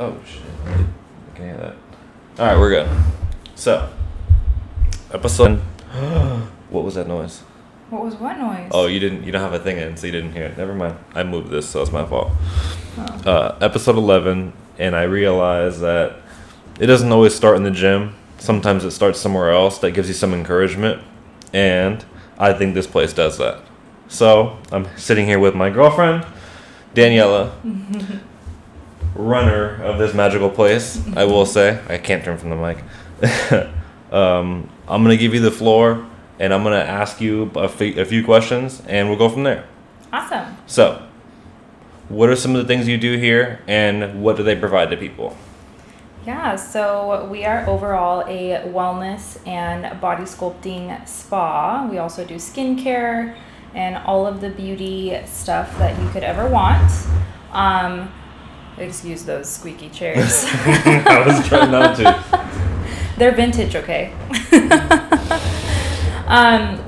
Oh shit! I can hear that. All right, we're good. So, episode. what was that noise? What was what noise? Oh, you didn't. You don't have a thing in, so you didn't hear it. Never mind. I moved this, so it's my fault. Oh. Uh, episode eleven, and I realized that it doesn't always start in the gym. Sometimes it starts somewhere else that gives you some encouragement, and I think this place does that. So I'm sitting here with my girlfriend, Daniela, runner of this magical place. I will say I can't turn from the mic. um, I'm gonna give you the floor, and I'm gonna ask you a few questions, and we'll go from there. Awesome. So, what are some of the things you do here, and what do they provide to people? Yeah, so we are overall a wellness and body sculpting spa. We also do skincare and all of the beauty stuff that you could ever want. Um, excuse those squeaky chairs. I was trying not to. They're vintage, okay? um,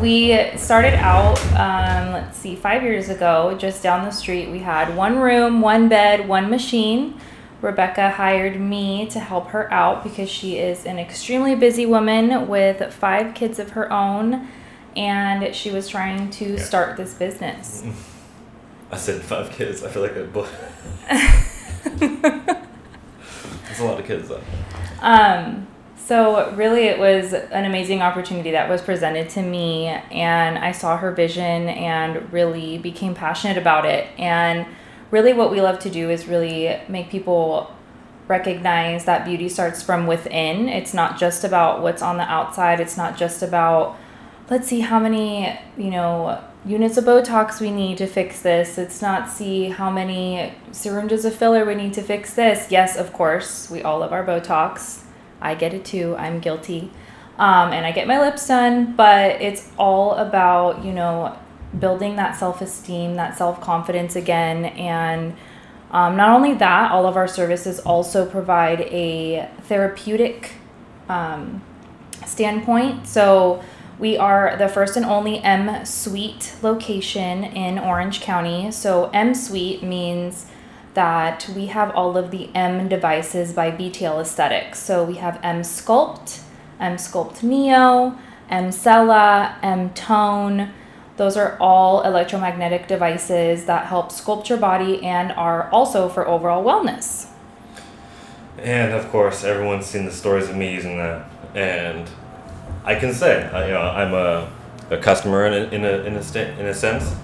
we started out, um, let's see, five years ago, just down the street. We had one room, one bed, one machine. Rebecca hired me to help her out because she is an extremely busy woman with five kids of her own, and she was trying to Yeah. start this business. I said five kids. I feel like a boy. That's a lot of kids, though. Um, so really, it was an amazing opportunity that was presented to me, and I saw her vision and really became passionate about it. And really, what we love to do is really make people recognize that beauty starts from within. It's not just about what's on the outside. It's not just about let's see how many you know units of botox we need to fix this. It's not see how many syringes of filler we need to fix this. Yes of course we all love our botox. I get it too. I'm guilty. Um, and i get my lips done but it's all about you know building that self-esteem that self-confidence again. And um, not only that all of our services also provide a therapeutic um, standpoint. So we are the first and only M Suite location in Orange County. So M Suite means that we have all of the M devices by BTL Aesthetics. So we have M Sculpt, M Sculpt Neo, Emsella, M Tone. Those are all electromagnetic devices that help sculpt your body and are also for overall wellness. And of course, everyone's seen the stories of me using that, and I can say, I, you know, I'm a, a customer in a, in a in a sta- in a sense,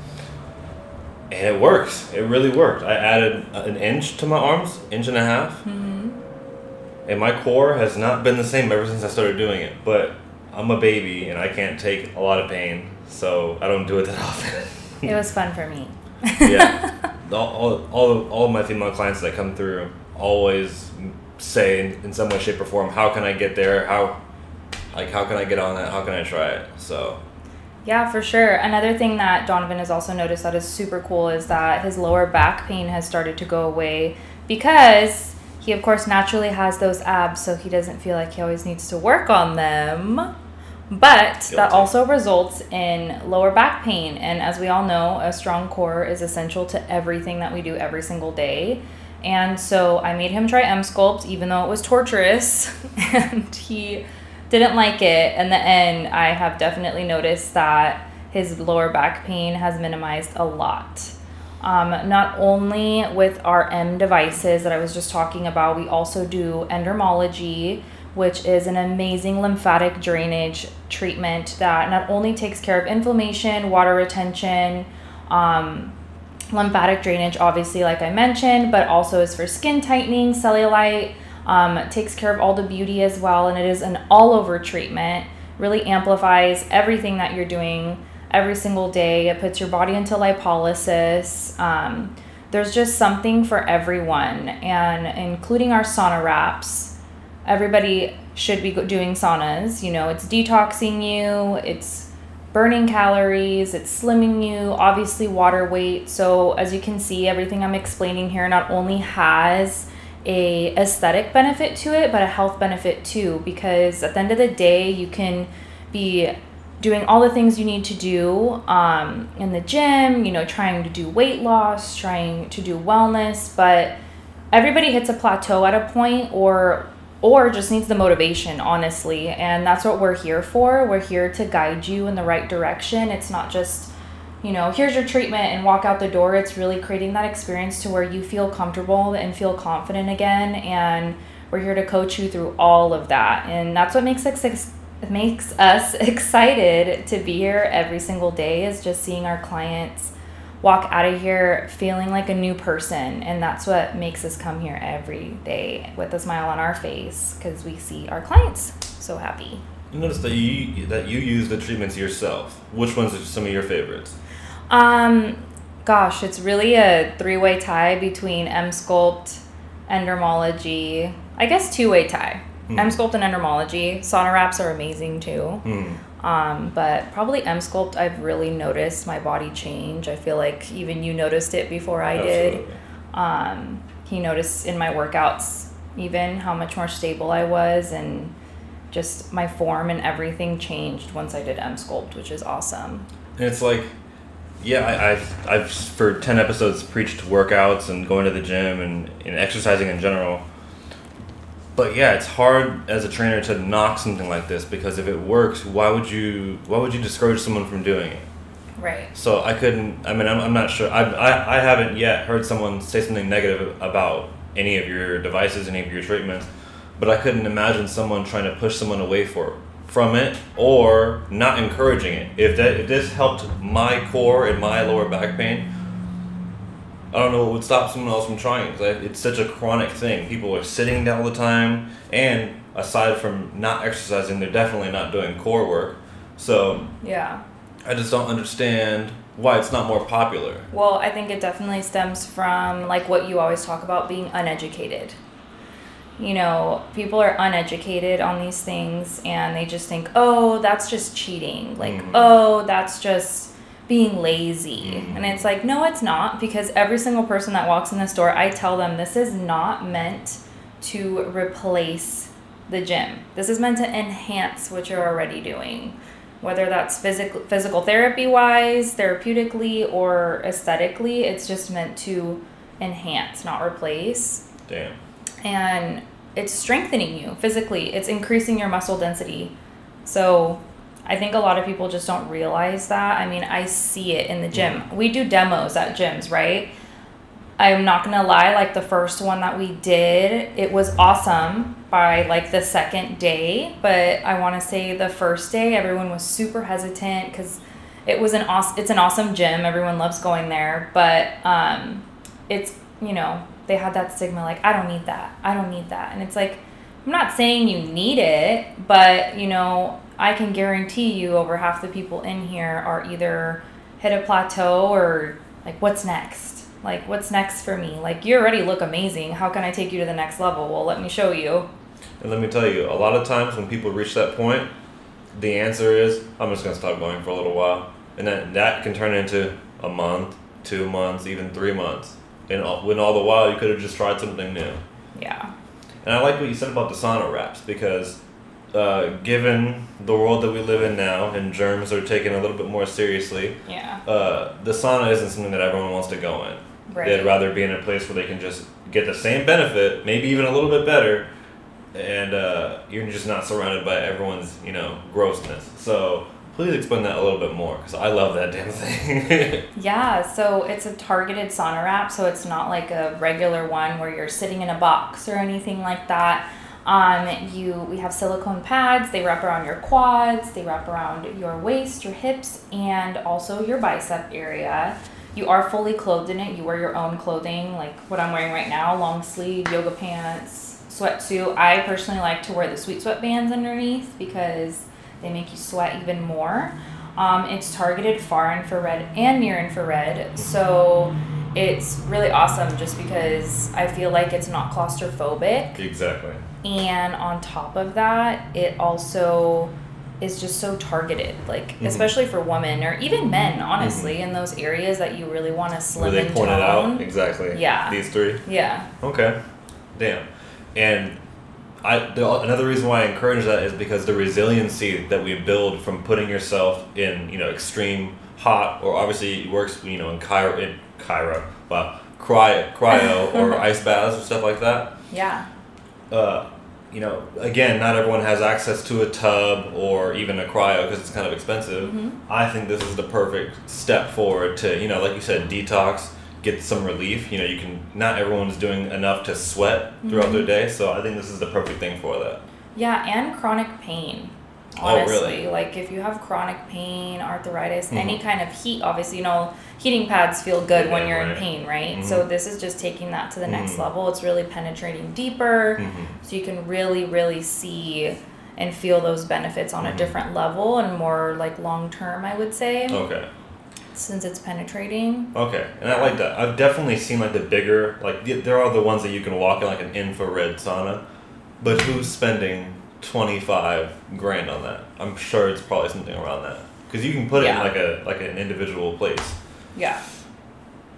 and it works. It really worked. I added an inch to my arms, inch and a half, mm-hmm. and my core has not been the same ever since I started doing it. But I'm a baby, and I can't take a lot of pain, so I don't do it that often. It was fun for me. yeah. All, all, all, all of my female clients that come through always say in, in some way, shape, or form, how can I get there? How, like, how can I get on that? How can I try it? So, Yeah, for sure. Another thing that Donovan has also noticed that is super cool is that his lower back pain has started to go away because he, of course, naturally has those abs, so he doesn't feel like he always needs to work on them. But that also results in lower back pain. And as we all know, a strong core is essential to everything that we do every single day. And so I made him try M Sculpt, even though it was torturous, and he didn't like it. In the end, I have definitely noticed that his lower back pain has minimized a lot. Um, not only with our M devices that I was just talking about, we also do endermology, which is an amazing lymphatic drainage treatment that not only takes care of inflammation, water retention, um, lymphatic drainage, obviously, like I mentioned, but also is for skin tightening, cellulite, um, takes care of all the beauty as well, and it is an all over treatment. Really amplifies everything that you're doing every single day. It puts your body into lipolysis. Um, there's just something for everyone, and including our sauna wraps. Everybody should be doing saunas. You know, it's detoxing you, it's burning calories, it's slimming you, obviously water weight. So as you can see, everything I'm explaining here not only has a aesthetic benefit to it, but a health benefit too because at the end of the day, you can be doing all the things you need to do um, in the gym, you know, trying to do weight loss, trying to do wellness, but everybody hits a plateau at a point or or just needs the motivation honestly. And that's what we're here for. We're here to guide you in the right direction. It's not just you know here's your treatment and walk out the door. It's really creating that experience to where you feel comfortable and feel confident again. And we're here to coach you through all of that. And that's what makes us makes us excited to be here every single day is just seeing our clients walk out of here feeling like a new person. And that's what makes us come here every day with a smile on our face because we see our clients so happy. You noticed that you that you use the treatments yourself. Which ones are some of your favorites um gosh it's really a three-way tie between Emsculpt endermology i guess two-way tie mm. Sculpt and endermology Sauna wraps are amazing too mm. Um, but probably M Sculpt, I've really noticed my body change. I feel like even you noticed it before I Absolutely. did. Um, he noticed in my workouts even how much more stable I was and just my form and everything changed once I did M Sculpt, which is awesome. And it's like, yeah, I, have I've for ten episodes preached workouts and going to the gym and, and exercising in general but yeah, it's hard as a trainer to knock something like this because if it works, why would you why would you discourage someone from doing it? Right. So I couldn't. I mean, I'm, I'm not sure. I, I I haven't yet heard someone say something negative about any of your devices, any of your treatments, but I couldn't imagine someone trying to push someone away for from it or not encouraging it. If that if this helped my core and my lower back pain, I don't know what would stop someone else from trying it's such a chronic thing. People are sitting down all the time, and aside from not exercising, they're definitely not doing core work. So yeah, I just don't understand why it's not more popular. Well, I think it definitely stems from like what you always talk about being uneducated. You know, people are uneducated on these things and they just think, "Oh, that's just cheating." Like, mm-hmm. "Oh, that's just being lazy. Mm-hmm. And it's like, no, it's not, because every single person that walks in the store, I tell them this is not meant to replace the gym. This is meant to enhance what you're already doing. Whether that's physical physical therapy wise, therapeutically, or aesthetically, it's just meant to enhance, not replace. Damn. And it's strengthening you physically. It's increasing your muscle density. So I think a lot of people just don't realize that. I mean, I see it in the gym. We do demos at gyms, right? I'm not gonna lie, like the first one that we did, it was awesome by like the second day, but I want to say the first day everyone was super hesitant because it was an awesome. It's an awesome gym. Everyone loves going there, but um, it's you know they had that stigma like I don't need that. I don't need that, and it's like I'm not saying you need it, but you know I can guarantee you over half the people in here are either hit a plateau or like what's next? Like what's next for me? Like you already look amazing. How can I take you to the next level? Well, let me show you. And let me tell you, a lot of times when people reach that point, the answer is I'm just going to stop going for a little while. And then that can turn into a month, 2 months, even 3 months. And when all the while you could have just tried something new. Yeah. And I like what you said about the sauna wraps because uh, given the world that we live in now and germs are taken a little bit more seriously, yeah. Uh, the sauna isn't something that everyone wants to go in. Right. They'd rather be in a place where they can just get the same benefit, maybe even a little bit better, and uh, you're just not surrounded by everyone's you know grossness. So please explain that a little bit more because I love that damn thing. yeah, so it's a targeted sauna wrap, so it's not like a regular one where you're sitting in a box or anything like that. Um, you we have silicone pads. They wrap around your quads. They wrap around your waist, your hips, and also your bicep area. You are fully clothed in it. You wear your own clothing, like what I'm wearing right now: long sleeve, yoga pants, sweatsuit. I personally like to wear the sweet sweat bands underneath because they make you sweat even more. Um, it's targeted far infrared and near infrared, so it's really awesome just because I feel like it's not claustrophobic. Exactly. And on top of that, it also is just so targeted, like mm-hmm. especially for women or even men, honestly, mm-hmm. in those areas that you really want to slim Where they point it out exactly. Yeah. These three. Yeah. Okay. Damn. And I the, another reason why I encourage that is because the resiliency that we build from putting yourself in you know extreme hot or obviously it works you know in Cairo in Cairo wow cryo, cryo or ice baths or stuff like that. Yeah. Uh, you know, again, not everyone has access to a tub or even a cryo because it's kind of expensive. Mhm. I think this is the perfect step forward to, you know, like you said, detox, get some relief. You know, you can, not everyone's doing enough to sweat throughout Mhm. their day, so I think this is the perfect thing for that. Yeah, and chronic pain. Oh, Honestly, really? like if you have chronic pain, arthritis, Mhm. any kind of heat, obviously, you know, heating pads feel good when you're in pain, right? Mhm. So this is just taking that to the next Mhm. level. It's really penetrating deeper, Mhm. so you can really, really see and feel those benefits on a Mhm. different level and more like long term, I would say, Okay. Since it's penetrating. Okay, and I like that. I've definitely seen like the bigger, like there are the ones that you can walk in like an infrared sauna, but who's spending twenty five grand on that? I'm sure it's probably something around that because you can put it in like a like an individual place. Yeah.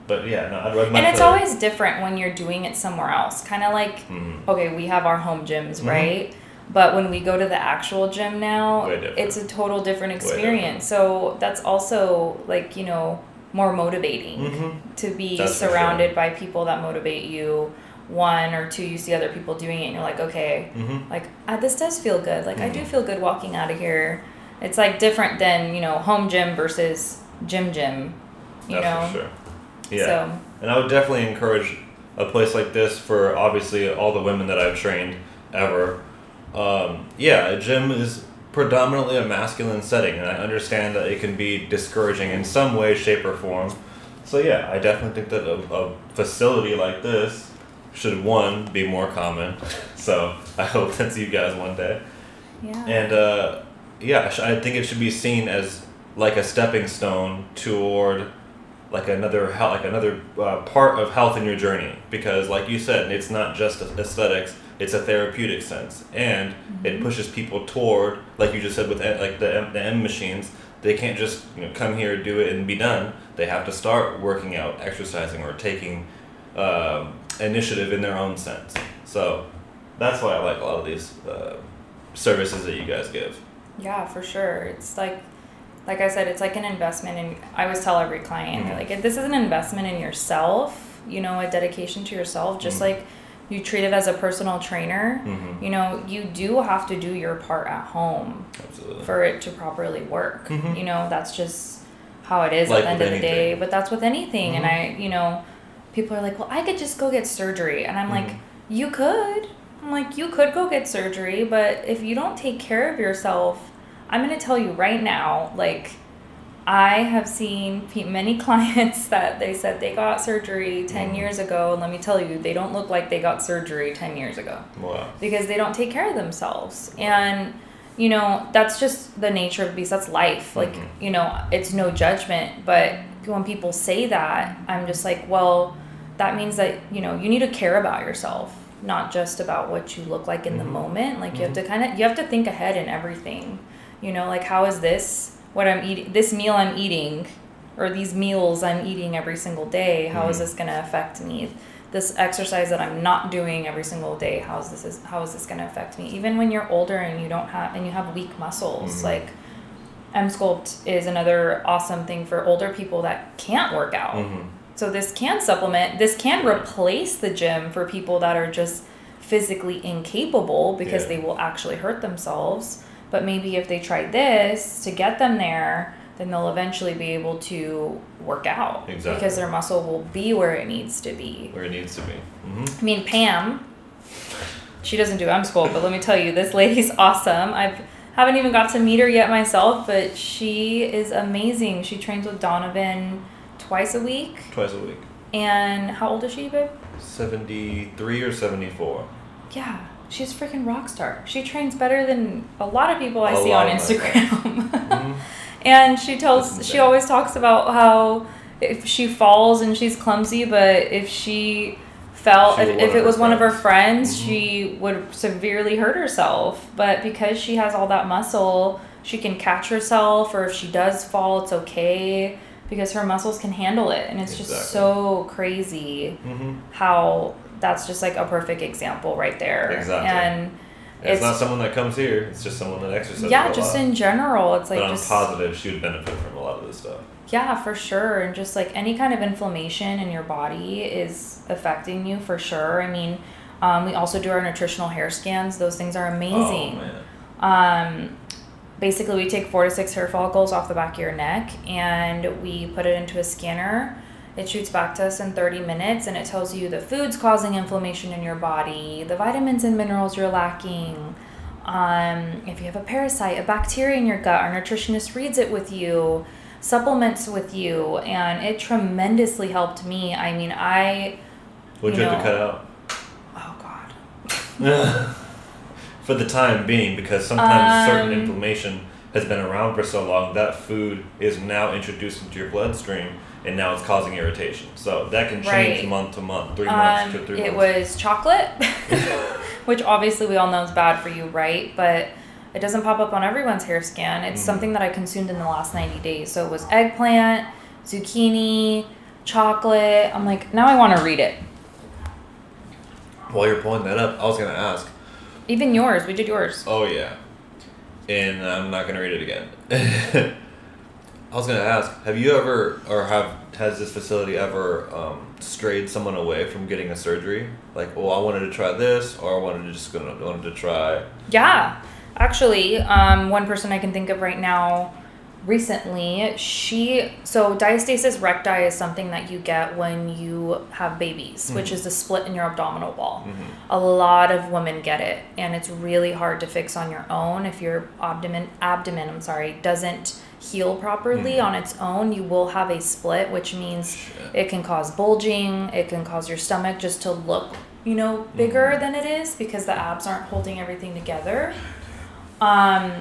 But yeah, no, I'd recommend. And it's always different when you're doing it somewhere else. Kind of like hmm okay, we have our home gyms, Mhm. right? But when we go to the actual gym now, it's a total different Way different. experience. So that's also like, you know, more motivating hmm to be That's surrounded by people that motivate you. One or two, you see other people doing it and you're like, okay, hmm like ah, this does feel good. Like I do Mhm. feel good walking out of here. It's like different than, you know, home gym versus gym gym, you That's know? for sure. Yeah, So, and I would definitely encourage a place like this for obviously all the women that I've trained ever. Um, yeah, a gym is predominantly a masculine setting, and I understand that it can be discouraging in some way, shape, or form. So yeah, I definitely think that a, a facility like this should one be more common. So I hope that's you guys one day. yeah. And uh, yeah, I think it should be seen as like a stepping stone toward like another like another uh, part of health in your journey. Because, like you said, it's not just aesthetics; it's a therapeutic sense, and it pushes people toward, like you just said, with uh, like the M- the M machines. They can't just you know come here, do it, and be done. They have to start working out, exercising, or taking um, initiative in their own sense. So that's why I like a lot of these uh, services that you guys give. Yeah, for sure. It's like, like I said, it's like an investment. And I always tell every client, Mhm. like, if this is an investment in yourself, you know, a dedication to yourself, just Mhm. like you treat it as a personal trainer. Mm-hmm. You know, you do have to do your part at home Absolutely. for it to properly work. Mhm. You know, that's just how it is Like at the end of the day. But that's with anything. And Mhm. I, you know, people are like, well, I could just go get surgery. And I'm like, Mhm. you could. I'm like, you could go get surgery, but if you don't take care of yourself, I'm going to tell you right now, like, I have seen many clients that they said they got surgery 10 Mhm. years ago. And let me tell you, they don't look like they got surgery 10 years ago Wow. because they don't take care of themselves. And, you know, that's just the nature of the beast. That's life. Like, Mhm. you know, it's no judgment. But when people say that, I'm just like, well, that means that, you know, you need to care about yourself, not just about what you look like in the Mhm. moment. Like, you have to kind of, you have to think ahead in everything. You know, like, how is this, what I'm eating, this meal I'm eating, or these meals I'm eating every single day, How is Mhm. this going to affect me? this exercise that I'm not doing every single day, how's this is how is this gonna affect me? Even when you're older and you don't have and you have weak muscles, Mhm. like M Sculpt is another awesome thing for older people that can't work out. Mm-hmm. So this can supplement, this can replace the gym for people that are just physically incapable because Yeah. they will actually hurt themselves. But maybe if they try this to get them there, then they'll eventually be able to work out Exactly. because their muscle will be where it needs to be. Where it needs to be. Mm-hmm. I mean, Pam, she doesn't do M Sculpt, but let me tell you, this lady's awesome. I've haven't even got to meet her yet myself, but she is amazing. She trains with Donovan twice a week. Twice a week. And how old is she, babe? 73 or 74. Yeah, she's a freaking rock star. She trains better than a lot of people I A see on Instagram. Mhm. and she tells, she always talks about how if she falls and she's clumsy, but if she fell, She if, if it was her one of her friends. friends, Mhm. she would severely hurt herself. But because she has all that muscle, she can catch herself, or if she does fall, it's okay because her muscles can handle it. And it's just so crazy Mhm. how that's just like a perfect example right there. Exactly. And It's, It's- not someone that comes here. It's just someone that exercises. yeah, just lot. in general, it's like but I'm just positive she would benefit from a lot of this stuff. Yeah, for sure. And just like any kind of inflammation in your body is affecting you for sure. I mean, um, we also do our nutritional hair scans. Those things are amazing. Oh man. Um, basically, we take four to six hair follicles off the back of your neck and we put it into a scanner. It shoots back to us in 30 minutes and it tells you the foods causing inflammation in your body, the vitamins and minerals you're lacking. Um, if you have a parasite, a bacteria in your gut, our nutritionist reads it with you, supplements with you, and it tremendously helped me. I mean, I, What'd you you have to cut out? oh God. for the time being, because sometimes certain Um, inflammation has been around for so long, that food is now introduced into your bloodstream, and now it's causing irritation. So that can change Right. month to month, three months Um, to three it months. It was chocolate, which obviously we all know is bad for you, right? But it doesn't pop up on everyone's hair scan. It's Mhm. something that I consumed in the last 90 days. So it was eggplant, zucchini, chocolate. I'm like, now I want to read it. While you're pulling that up, I was gonna ask. Even yours, we did yours. Oh yeah, and I'm not gonna read it again. I was gonna ask, have you ever, or have has this facility ever um, strayed someone away from getting a surgery? Like, oh, I wanted to try this, or I wanted to just gonna wanted to try. Yeah, actually, um, one person I can think of right now recently, she, so diastasis recti is something that you get when you have babies, which is a split in your abdominal wall. A lot of women get it, and it's really hard to fix on your own if your abdomen, abdomen, I'm sorry, doesn't heal properly Mhm. on its own. You will have a split, which means Shit. it can cause bulging. It can cause your stomach just to look, you know, bigger Mhm. than it is because the abs aren't holding everything together. Um,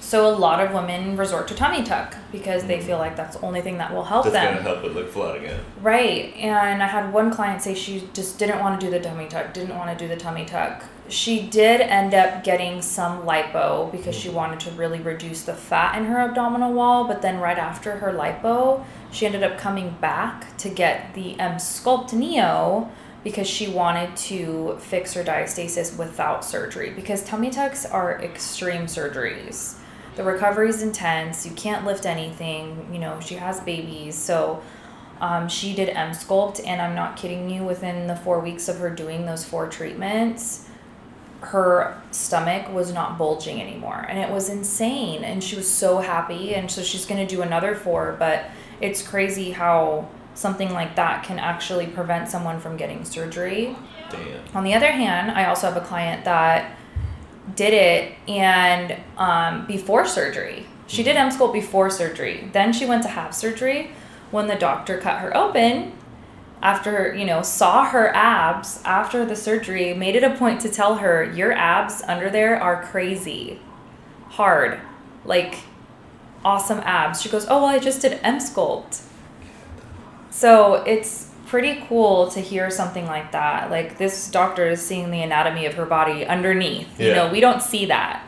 so a lot of women resort to tummy tuck because they Mhm. feel like that's the only thing that will help That's them. gonna help it look flat again. Right. And I had one client say she just didn't want to do the tummy tuck, didn't want to do the tummy tuck. She did end up getting some lipo because she wanted to really reduce the fat in her abdominal wall, but then right after her lipo, she ended up coming back to get the M Sculpt Neo because she wanted to fix her diastasis without surgery because tummy tucks are extreme surgeries. The recovery is intense. You can't lift anything. You know, she has babies. So um, she did M Sculpt, and I'm not kidding you, within the four weeks of her doing those four treatments, her stomach was not bulging anymore. And it was insane. And she was so happy. And so she's going to do another four. But it's crazy how something like that can actually prevent someone from getting surgery. Damn. On the other hand, I also have a client that did it and um, before surgery. She did M Sculpt before surgery. Then she went to have surgery. When the doctor cut her open, after, you know, saw her abs after the surgery, made it a point to tell her, Your abs under there are crazy. Hard. Like, awesome abs. She goes, Oh, well, I just did M Sculpt. So it's pretty cool to hear something like that. Like this doctor is seeing the anatomy of her body underneath. Yeah. You know, we don't see that.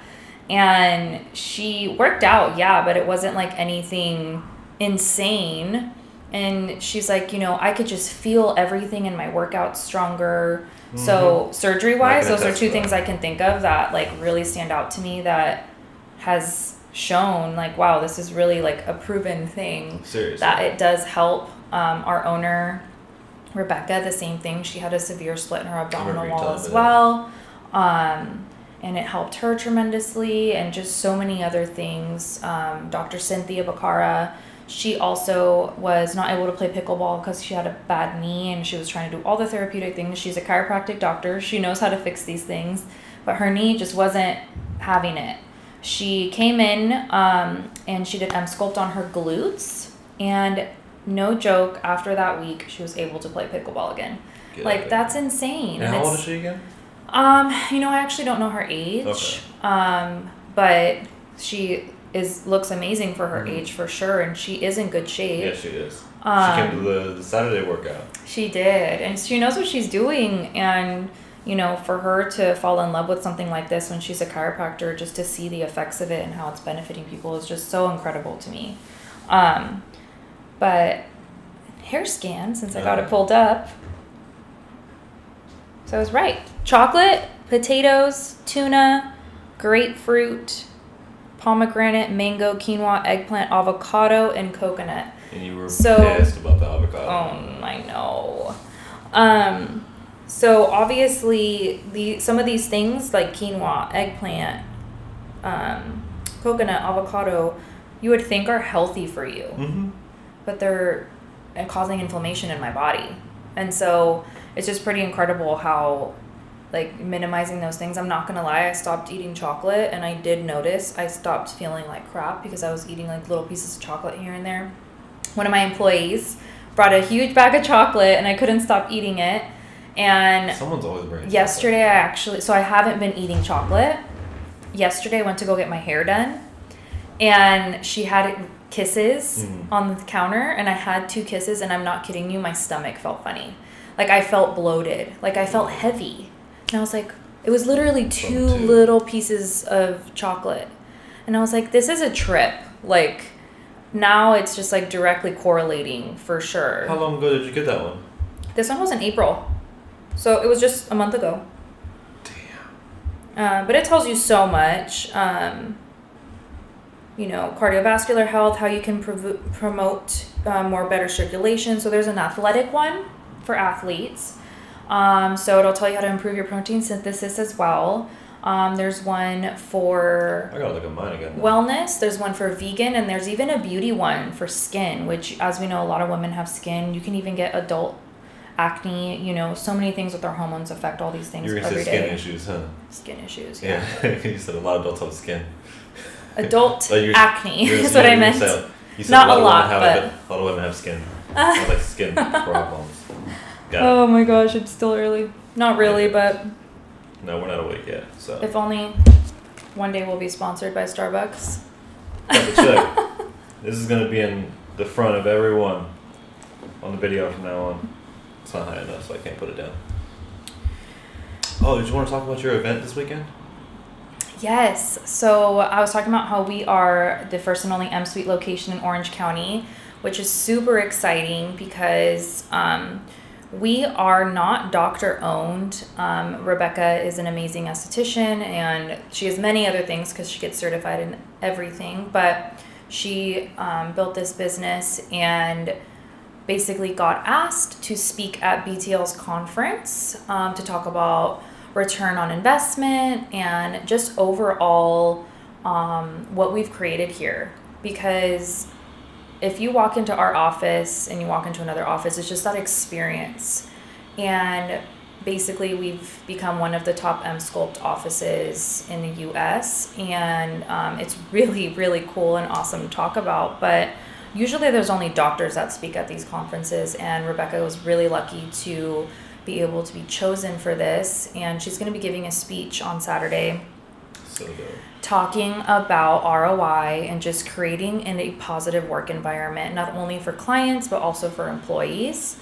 And she worked out, yeah, but it wasn't like anything insane. And she's like, you know, I could just feel everything in my workout stronger. So surgery wise, those are two things I can think of that like really stand out to me that has shown like wow this is really like a proven thing Seriously. that it does help um, our owner rebecca the same thing. She had a severe split in her abdominal wall as well um, and it helped her tremendously and just so many other things. Um, dr cynthia bacara she also was not able to play pickleball because she had a bad knee and she was trying to do all the therapeutic things she's a chiropractic doctor she knows how to fix these things but her knee just wasn't having it she came in um, and she did M Sculpt on her glutes, and no joke, after that week, she was able to play pickleball again. Get like that's insane. And how old is she again? Um, you know, I actually don't know her age. Okay. Um, but she is looks amazing for her Mhm. age for sure, and she is in good shape. Yeah, she is. Um, she came to the, the Saturday workout. She did, and she knows what she's doing. And you know, for her to fall in love with something like this when she's a chiropractor, just to see the effects of it and how it's benefiting people is just so incredible to me. Um, but hair scan, since I got it Uh. pulled up. So I was right. Chocolate, potatoes, tuna, grapefruit, pomegranate, mango, quinoa, eggplant, avocado, and coconut. And you were So- pissed about the avocado. Oh, I know. Um, so obviously, the some of these things like quinoa, eggplant, um, coconut, avocado, you would think are healthy for you, Mm-hmm. but they're uh, causing inflammation in my body, and so it's just pretty incredible how. Like minimizing those things. I'm not gonna lie, I stopped eating chocolate and I did notice I stopped feeling like crap because I was eating like little pieces of chocolate here and there one of my employees brought a huge bag of chocolate and I couldn't stop eating it. And Someone's always bringing. yesterday I actually so I haven't been eating chocolate. Yesterday I went to go get my hair done and she had kisses Mhm. on the counter and I had two kisses and I'm not kidding you my stomach felt funny. Like I felt bloated. Like I felt heavy. And I was like it was literally two two. little pieces of chocolate. And I was like this is a trip. Like now it's just like directly correlating for sure. How long ago did you get that one? This one was in April. So it was just a month ago. Damn. Uh, but it tells you so much. Um, you know, cardiovascular health, how you can prov- promote uh, more better circulation. So there's an athletic one for athletes. Um, so it'll tell you how to improve your protein synthesis as well. Um, there's one for I gotta look at mine again. wellness there's one for vegan and there's even a beauty one for skin which as we know a lot of women have skin you can even get adult acne you know so many things with our hormones affect all these things You're gonna every say day. skin issues, huh? skin issues yeah, Yeah. you said a lot of adults have skin. adult Oh, you're- acne You're- is what i meant said- You said Not a lot, a of lot, women have but- a, lot of women have skin. Have, like skin problems. Got it. oh my gosh it's still early not really but No, we're not awake yet. So if only one day we'll be sponsored by starbucks this is gonna be in the front of everyone on the video from now on. It's not high enough, so I can't put it down. Oh, did you want to talk about your event this weekend? Yes. So I was talking about how we are the first and only M Suite location in Orange County, which is super exciting because um, we are not doctor owned. Um, Rebecca is an amazing esthetician and she has many other things because she gets certified in everything. But she um, built this business and basically got asked to speak at BTL's conference um, to talk about return on investment and just overall um, what we've created here. Because if you walk into our office and you walk into another office, it's just that experience. And basically, we've become one of the top M Sculpt offices in the US. And um, it's really, really cool and awesome to talk about. But usually, there's only doctors that speak at these conferences. And Rebecca was really lucky to be able to be chosen for this. And she's going to be giving a speech on Saturday So dope. Talking about ROI and just creating in a positive work environment, not only for clients, but also for employees.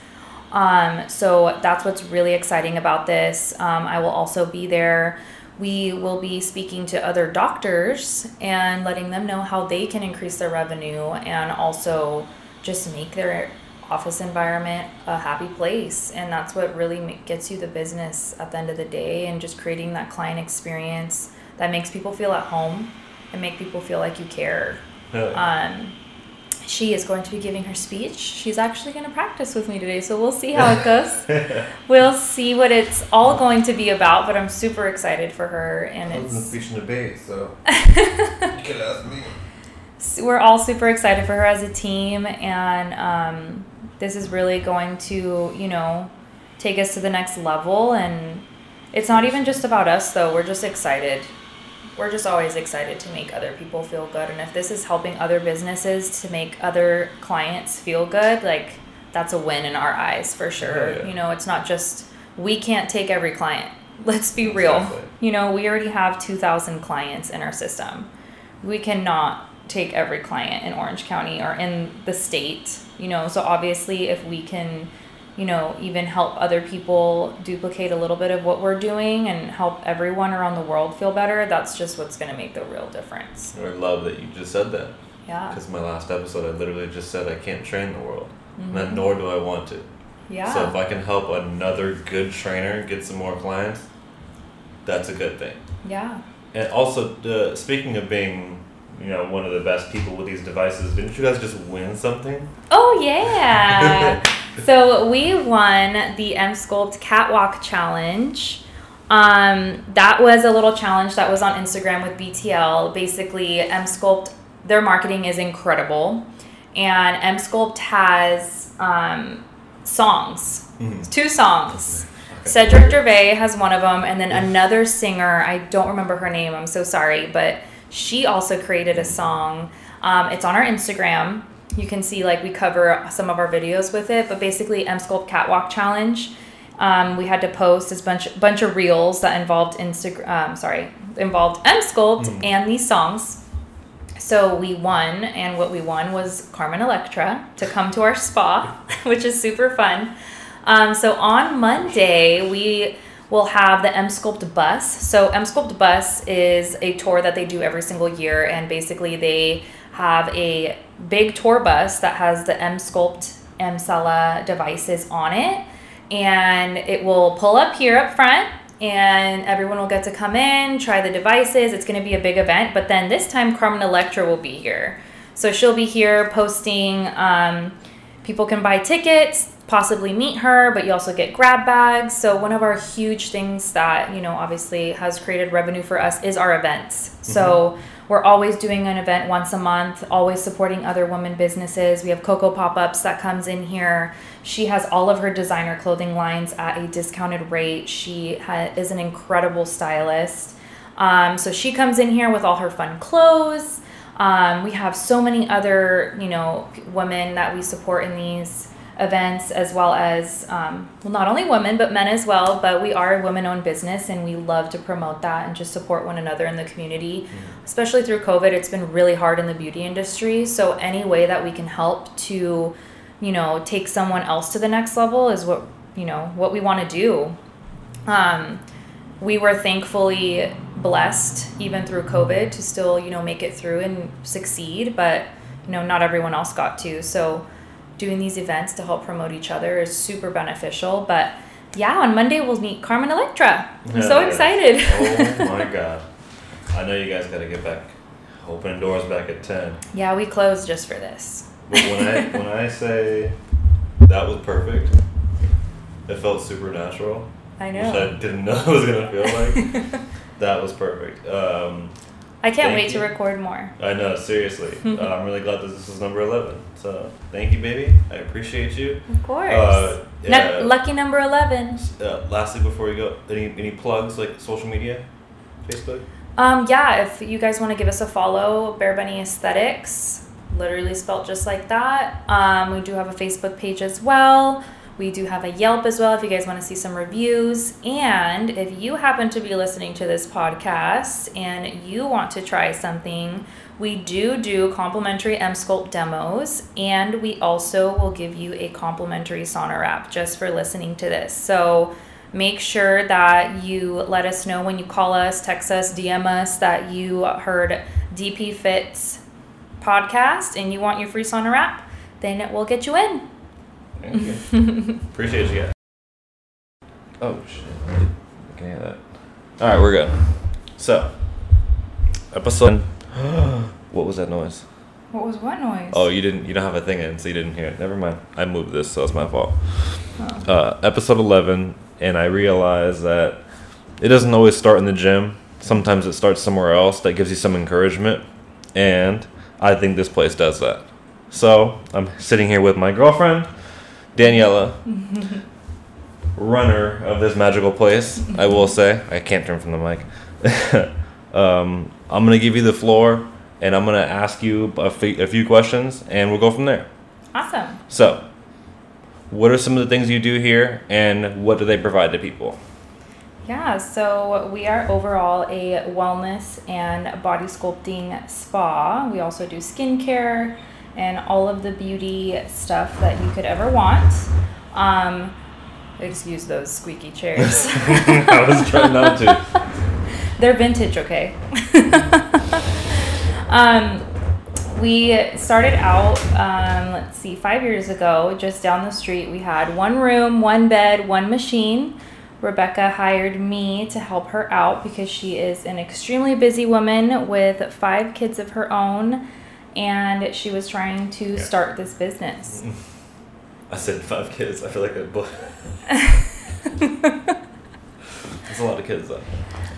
Um, so that's what's really exciting about this. Um, I will also be there. We will be speaking to other doctors and letting them know how they can increase their revenue and also just make their office environment a happy place. And that's what really gets you the business at the end of the day and just creating that client experience that makes people feel at home and make people feel like you care. Yeah. Um, she is going to be giving her speech. She's actually going to practice with me today, so we'll see how it goes. we'll see what it's all going to be about, but I'm super excited for her, and I was in it's speech and debate, so you could ask me. we're all super excited for her as a team, and um, this is really going to, you know, take us to the next level. And it's not even just about us, though. We're just excited. We're just always excited to make other people feel good. And if this is helping other businesses to make other clients feel good, like that's a win in our eyes for sure. Yeah. You know, it's not just we can't take every client. Let's be real. Exactly. You know, we already have 2,000 clients in our system. We cannot take every client in Orange County or in the state, you know. So obviously, if we can, you know, even help other people duplicate a little bit of what we're doing and help everyone around the world feel better, that's just what's going to make the real difference. I love that you just said that. Yeah. Because my last episode, I literally just said I can't train the world, Mhm. and nor do I want to. Yeah. So if I can help another good trainer get some more clients, that's a good thing. Yeah. And also, uh, speaking of being, you know, one of the best people with these devices, didn't you guys just win something? Oh yeah. so we won the M Sculpt Catwalk Challenge. Um, that was a little challenge that was on Instagram with BTL. Basically, M Sculpt, their marketing is incredible, and M Sculpt has um, songs, Mhm. two songs. Okay. Cedric Gervais has one of them, and then another singer, I don't remember her name, I'm so sorry, but she also created a song. Um, it's on our Instagram. You can see, like, we cover some of our videos with it, but basically, M Sculpt Catwalk Challenge. Um, we had to post this bunch bunch of reels that involved Instagram. Um, sorry, involved M Sculpt Mhm. and these songs. So we won, and what we won was Carmen Electra to come to our spa, which is super fun. Um, so on Monday, we will have the M Sculpt bus. So M Sculpt bus is a tour that they do every single year, and basically they have a big tour bus that has the M Sculpt Emsella devices on it, and it will pull up here up front. And everyone will get to come in, try the devices. It's going to be a big event, but then this time Carmen Electra will be here. So she'll be here posting. Um, people can buy tickets possibly meet her but you also get grab bags so one of our huge things that you know obviously has created revenue for us is our events so we're always doing an event once a month always supporting other women businesses. We have coco pop-ups that comes in here. She has all of her designer clothing lines at a discounted rate. She ha- is an incredible stylist. Um, so she comes in here with all her fun clothes. Um, we have so many other, you know, women that we support in these events, as well as, um, well, not only women, but men as well. But we are a women owned business and we love to promote that and just support one another in the community. Especially through COVID, it's been really hard in the beauty industry. So, any way that we can help to, you know, take someone else to the next level is what, you know, what we want to do. Um, we were thankfully blessed even through covid to still you know make it through and succeed but you know not everyone else got to so doing these events to help promote each other is super beneficial but yeah on monday we'll meet carmen electra i'm so excited oh my god. I know you guys got to get back, opening doors back at 10. yeah we closed just for this But when I when I say that was perfect, it felt supernatural. i Which know I didn't know it was gonna feel like. that was perfect. Um, i can't Thank wait to record more I know, seriously. uh, I'm really glad that this is number 11. So thank you, baby. I appreciate you. of course Uh, yeah. lucky number 11 Uh, lastly, before we go, any any plugs like social media, Facebook? Um, yeah, if you guys want to give us a follow, Bear Bunny Aesthetics, literally spelled just like that. Um, we do have a Facebook page as well. We do have a Yelp as well if you guys want to see some reviews. And if you happen to be listening to this podcast and you want to try something, we do do complimentary M Sculpt demos, and we also will give you a complimentary sauna wrap just for listening to this. So make sure that you let us know when you call us, text us, DM us that you heard DP Fits podcast and you want your free sauna wrap, then we'll get you in. Thank you. Appreciate you guys. Oh shit! I can hear that. All right, we're good. So, episode. what was that noise? What was what noise? Oh, you didn't. You don't have a thing in, so you didn't hear it. Never mind. I moved this, so it's my fault. Uh, episode eleven, and I realized that it doesn't always start in the gym. Sometimes it starts somewhere else that gives you some encouragement, and I think this place does that. So I'm sitting here with my girlfriend, Daniela, runner of this magical place. I will say I can't turn from the mic. um, I'm gonna give you the floor, and I'm gonna ask you a fe- a few questions, and we'll go from there. Awesome. So, what are some of the things you do here, and what do they provide to people? Yeah, so we are overall a wellness and body sculpting spa. We also do skincare and all of the beauty stuff that you could ever want. Um, excuse those squeaky chairs. I was trying not to. They're vintage, okay? um, we started out, um, let's see, five years ago, just down the street. We had one room, one bed, one machine. Rebecca hired me to help her out because she is an extremely busy woman with five kids of her own and she was trying to Yeah. start this business. I said five kids. I feel like a boy. That's a lot of kids though.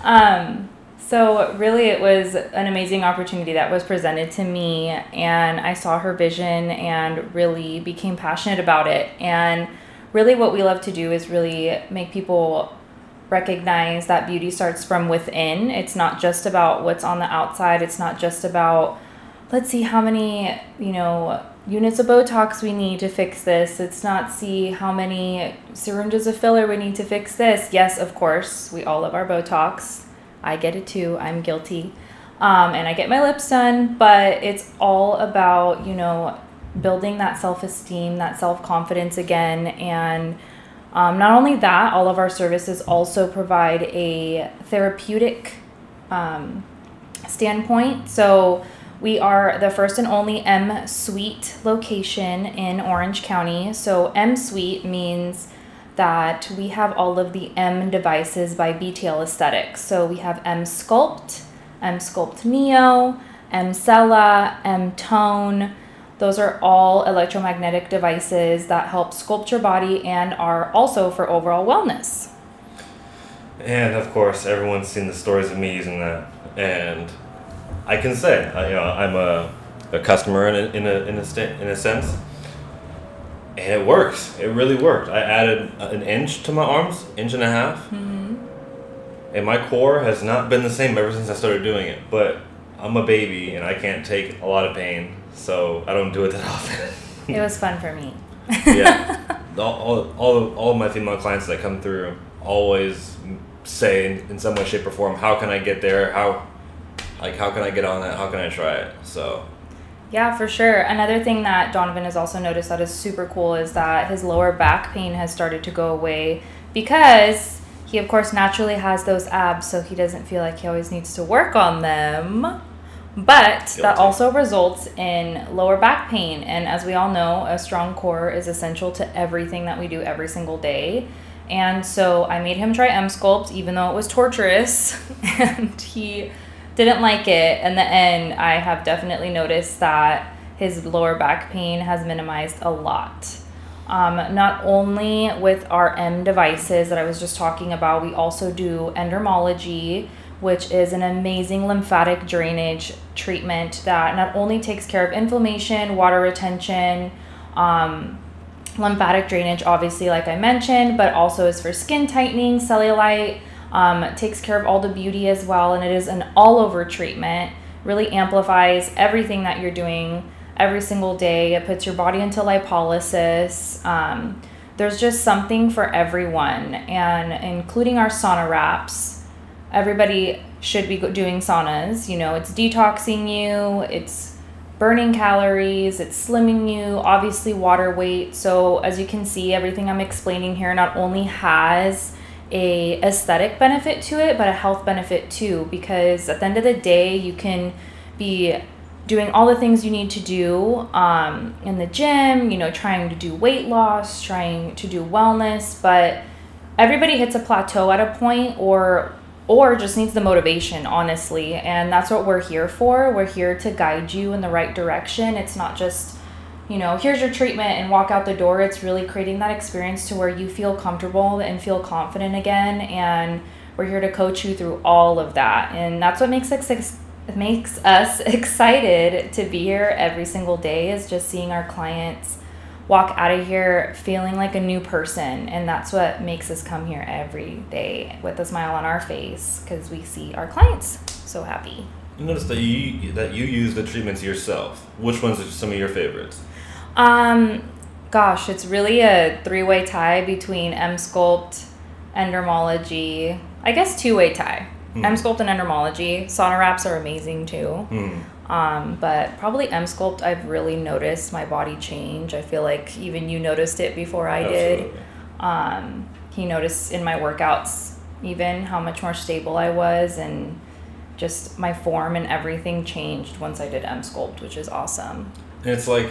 Um, so really it was an amazing opportunity that was presented to me and I saw her vision and really became passionate about it. And really what we love to do is really make people recognize that beauty starts from within. It's not just about what's on the outside. It's not just about let's see how many, you know, units of Botox we need to fix this. Let's not see how many syringes of filler we need to fix this. Yes, of course, we all love our Botox. I get it too. I'm guilty. Um, and I get my lips done, but it's all about, you know, building that self esteem, that self confidence again. And um, not only that, all of our services also provide a therapeutic um, standpoint. So we are the first and only M Suite location in Orange County. So M Suite means that we have all of the M devices by BTL Aesthetics. So we have M Sculpt, M Sculpt Neo, Emsella, M Tone. Those are all electromagnetic devices that help sculpt your body and are also for overall wellness. And of course, everyone's seen the stories of me using that, and I can say, I, you know, I'm a, a customer in a, in a in a sta- in a sense, and it works. It really worked. I added an inch to my arms, inch and a half, mm-hmm. and my core has not been the same ever since I started doing it. But I'm a baby, and I can't take a lot of pain, so I don't do it that often. It was fun for me. yeah. All, all, all, of- all my female clients that come through always say in, in some way, shape, or form, how can I get there? How, like, how can I get on that? How can I try it? So, Yeah, for sure. Another thing that Donovan has also noticed that is super cool is that his lower back pain has started to go away because he, of course, naturally has those abs, so he doesn't feel like he always needs to work on them. But that also results in lower back pain. And as we all know, a strong core is essential to everything that we do every single day. And so I made him try M Sculpt, even though it was torturous, and he didn't like it. In the end, I have definitely noticed that his lower back pain has minimized a lot. Um, not only with our M devices that I was just talking about, we also do endermology, which is an amazing lymphatic drainage treatment that not only takes care of inflammation, water retention, um, lymphatic drainage, obviously, like I mentioned, but also is for skin tightening, cellulite, um, takes care of all the beauty as well, and it is an all over treatment. Really amplifies everything that you're doing every single day. It puts your body into lipolysis. Um, there's just something for everyone, and including our sauna wraps. Everybody should be doing saunas. You know, it's detoxing you, it's burning calories, it's slimming you, obviously water weight. So as you can see, everything I'm explaining here not only has a aesthetic benefit to it, but a health benefit too. Because at the end of the day, you can be doing all the things you need to do um, in the gym, you know, trying to do weight loss, trying to do wellness, but everybody hits a plateau at a point or or just needs the motivation honestly and that's what we're here for we're here to guide you in the right direction it's not just you know here's your treatment and walk out the door. It's really creating that experience to where you feel comfortable and feel confident again. And we're here to coach you through all of that. And that's what makes us makes us excited to be here every single day is just seeing our clients walk out of here feeling like a new person. And that's what makes us come here every day with a smile on our face because we see our clients so happy. You notice that you that you use the treatments yourself. Which ones are some of your favorites? Um gosh it's really a three-way tie between m sculpt endermology i guess two-way tie Hmm. m sculpt and endermology sauna wraps are amazing too Hmm. Um, but probably M Sculpt, I've really noticed my body change. I feel like even you noticed it before I did. Um, he noticed in my workouts even how much more stable I was and just my form and everything changed once I did M Sculpt, which is awesome. And it's like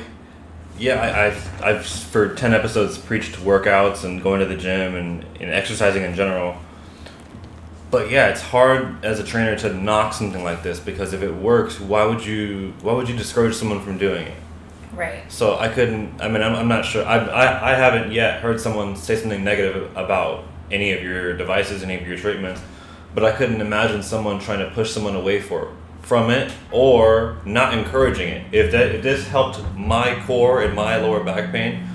yeah, I, I've, I've for 10 episodes preached workouts and going to the gym and, and exercising in general. But yeah, it's hard as a trainer to knock something like this because if it works, why would you why would you discourage someone from doing it? Right. So I couldn't. I mean, I'm, I'm not sure. I, I I haven't yet heard someone say something negative about any of your devices, any of your treatments. But I couldn't imagine someone trying to push someone away for from it or not encouraging it. If that if this helped my core and my lower back pain,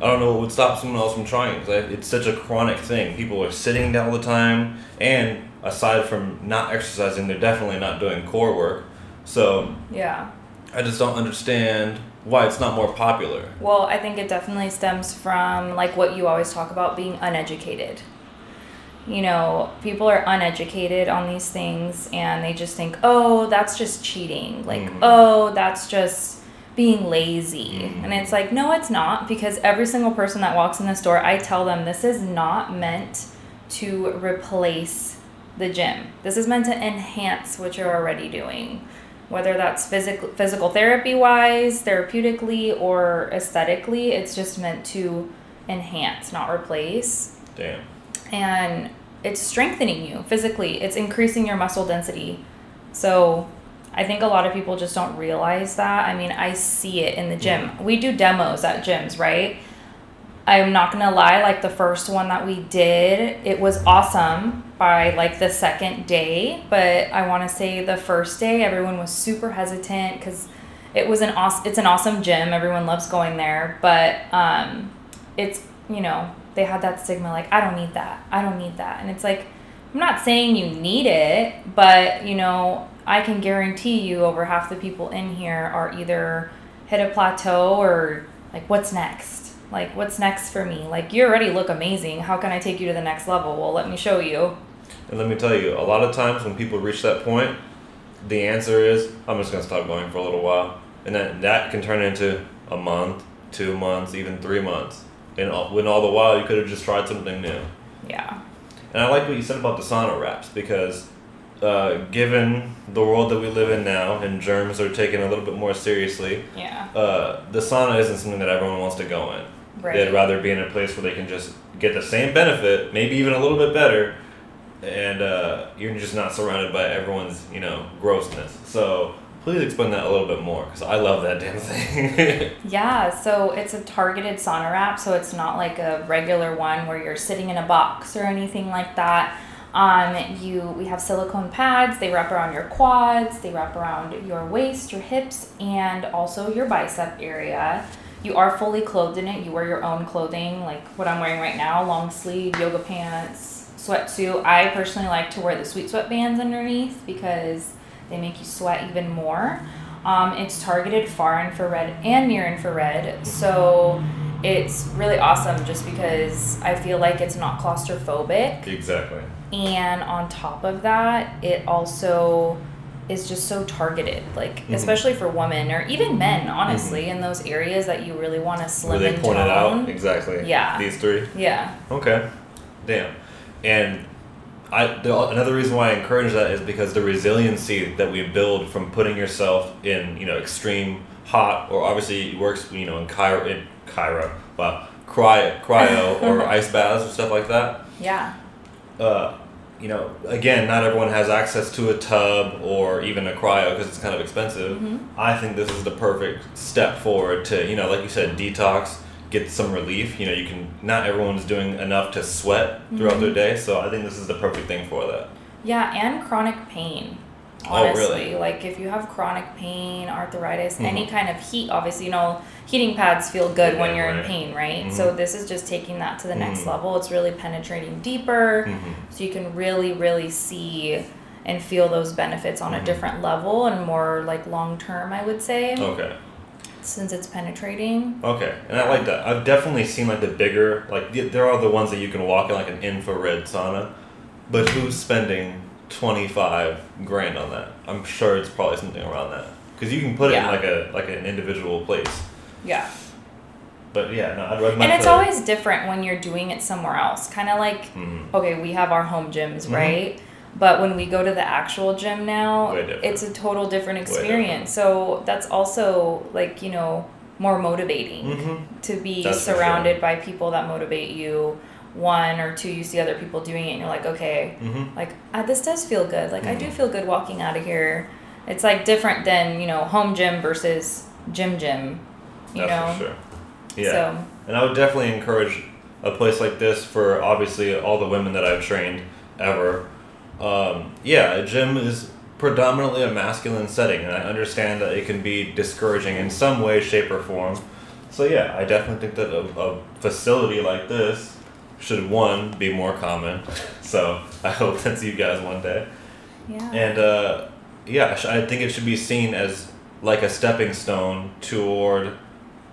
I don't know what would stop someone else from trying. 'cause I- It's such a chronic thing. People are sitting down all the time, and aside from not exercising, they're definitely not doing core work. So Yeah. I just don't understand why it's not more popular. Well, I think it definitely stems from like what you always talk about being uneducated. You know, people are uneducated on these things and they just think, "Oh, that's just cheating." Like, Mhm. "Oh, that's just being lazy." Mhm. And it's like, "No, it's not because every single person that walks in the store, I tell them this is not meant to replace the gym. This is meant to enhance what you're already doing." whether that's physical physical therapy wise, therapeutically, or aesthetically. It's just meant to enhance, not replace. Damn. And it's strengthening you physically. It's increasing your muscle density. So I think a lot of people just don't realize that. I mean, I see it in the gym. We do demos at gyms, right? I'm not gonna lie, like the first one that we did, it was awesome by like the second day, but I want to say the first day everyone was super hesitant because it was an awesome, it's an awesome gym. Everyone loves going there, but um, it's you know they had that stigma like I don't need that, I don't need that, and it's like I'm not saying you need it, but you know I can guarantee you over half the people in here are either hit a plateau or like what's next? Like what's next for me? Like you already look amazing. How can i take you to the next level? Well let me show you. And let me tell you, a lot of times when people reach that point, the answer is, I'm just gonna stop going for a little while, and then that can turn into a month, two months, even three months. And all, when all the while you could have just tried something new. yeah And I like what you said about the sauna wraps because, uh, given the world that we live in now and germs are taken a little bit more seriously, yeah uh, the sauna isn't something that everyone wants to go in. right They'd rather be in a place where they can just get the same benefit, maybe even a little bit better, and uh, you're just not surrounded by everyone's you know grossness. So please explain that a little bit more because I love that damn thing. yeah so it's a targeted sauna wrap so it's not like a regular one where you're sitting in a box or anything like that. Um, you we have silicone pads they wrap around your quads they wrap around your waist your hips and also your bicep area. You are fully clothed in it you wear your own clothing like what i'm wearing right now long sleeve yoga pants sweatsuit. I personally like to wear the sweet sweatbands underneath because they make you sweat even more um, it's targeted far infrared and near infrared so it's really awesome just because i feel like it's not claustrophobic exactly. and on top of that it also is just so targeted like Mhm. especially for women or even men honestly in those areas that you really want to Where slim they and point it out exactly. Yeah. These three. yeah Okay. Damn. And I the, another reason why I encourage that is because the resiliency that we build from putting yourself in you know extreme hot or obviously it works you know in Cairo in Cairo wow cryo cryo or ice baths or stuff like that. yeah Uh, you know, again, not everyone has access to a tub or even a cryo because it's kind of expensive. Mhm. I think this is the perfect step forward to, you know, like you said, detox, get some relief. You know, you can, not everyone's doing enough to sweat throughout their day, so I think this is the perfect thing for that. Yeah, and chronic pain. Oh, Honestly, really? like if you have chronic pain, arthritis, any Mhm. kind of heat, obviously, you know, heating pads feel good when you're in pain, right? Mhm. So this is just taking that to the next Mhm. level. It's really penetrating deeper, Mhm. so you can really, really see and feel those benefits on a Mhm. different level and more like long term, I would say, Okay. Since it's penetrating. Okay, and I like that. I've definitely seen like the bigger, like the- there are the ones that you can walk in like an infrared sauna, but who's spending twenty five grand on that? I'm sure it's probably something around that because you can put it in like a like an individual place. Yeah. But yeah, no, I'd recommend. And it's always different when you're doing it somewhere else. Kind of like Mhm. okay, we have our home gyms, Mhm. right? But when we go to the actual gym now, it's a total different different. experience. So that's also like, you know, more motivating Mm-hmm. to be That's surrounded by people that motivate you. One or two, you see other people doing it, and you're like, okay, Mm-hmm. like ah, this does feel good. Like I do Mhm. feel good walking out of here. It's like different than you know home gym versus gym gym. You That's know. for sure. Yeah. So And I would definitely encourage a place like this for obviously all the women that I've trained ever. Um, yeah, a gym is predominantly a masculine setting, and I understand that it can be discouraging in some way, shape, or form. So, yeah, I definitely think that a, a facility like this should, one, be more common. So, I hope that's you guys one day. yeah. And uh, yeah, I think it should be seen as like a stepping stone toward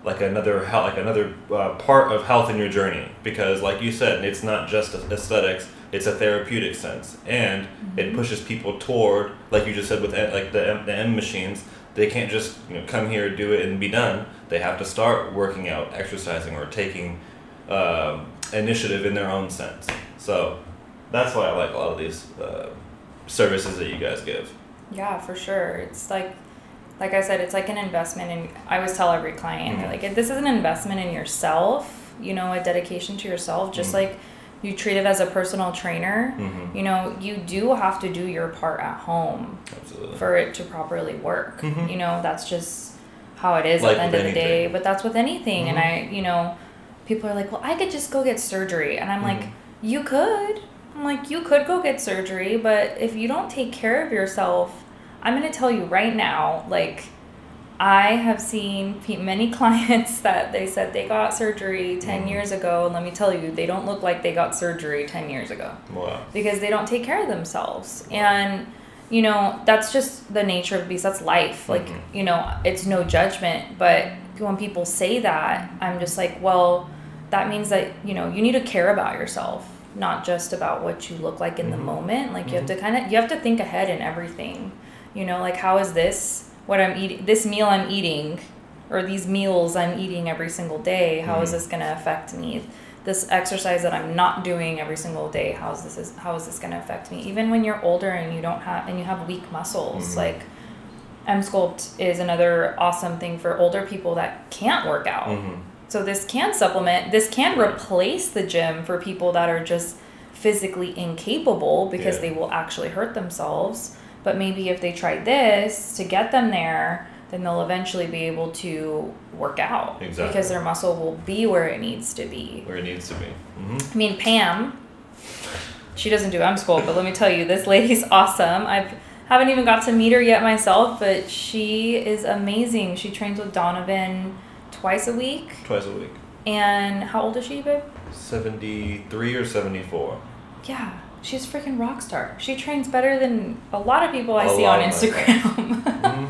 like another like another uh, part of health in your journey. Because, like you said, it's not just aesthetics; it's a therapeutic sense, and it pushes people toward, like you just said with uh, like the M, the M machines. They can't just you know come here, do it, and be done. They have to start working out, exercising, or taking um, initiative in their own sense. So that's why I like a lot of these uh, services that you guys give. Yeah, for sure. It's like, like I said, it's like an investment. And I always tell every client, Mhm. like, if this is an investment in yourself, you know, a dedication to yourself, just Mhm. like you treat it as a personal trainer. Mm-hmm. You know, you do have to do your part at home Absolutely. for it to properly work. Mhm. You know, that's just how it is Like at the end of the day. But that's with anything. And Mhm. I, you know, people are like, well, I could just go get surgery. And I'm like, Mhm. you could. I'm like, you could go get surgery, but if you don't take care of yourself, I'm going to tell you right now, like, I have seen many clients that they said they got surgery 10 Mhm. years ago. And let me tell you, they don't look like they got surgery 10 years ago Wow. because they don't take care of themselves and you know that's just the nature of the beast that's life like Mhm. you know it's no judgment but when people say that i'm just like well that means that you know you need to care about yourself not just about what you look like in the Mhm. moment like you have to kind of you have to think ahead in everything you know like how is this what i'm eating this meal i'm eating or these meals i'm eating every single day How is Mhm. this going to affect me this exercise that I'm not doing every single day, how is this is how is this gonna affect me? Even when you're older and you don't have and you have weak muscles, Mhm. like M Sculpt is another awesome thing for older people that can't work out. Mm-hmm. So this can supplement, this can replace the gym for people that are just physically incapable because Yeah. they will actually hurt themselves. But maybe if they try this to get them there, then they'll eventually be able to work out Exactly. because their muscle will be where it needs to be. Where it needs to be. Mm-hmm. I mean, Pam, she doesn't do M Sculpt, but let me tell you, this lady's awesome. I've haven't even got to meet her yet myself, but she is amazing. She trains with Donovan twice a week. Twice a week. And how old is she, babe? 73 or 74. Yeah, she's a freaking rock star. She trains better than a lot of people I A see on Instagram. Mhm.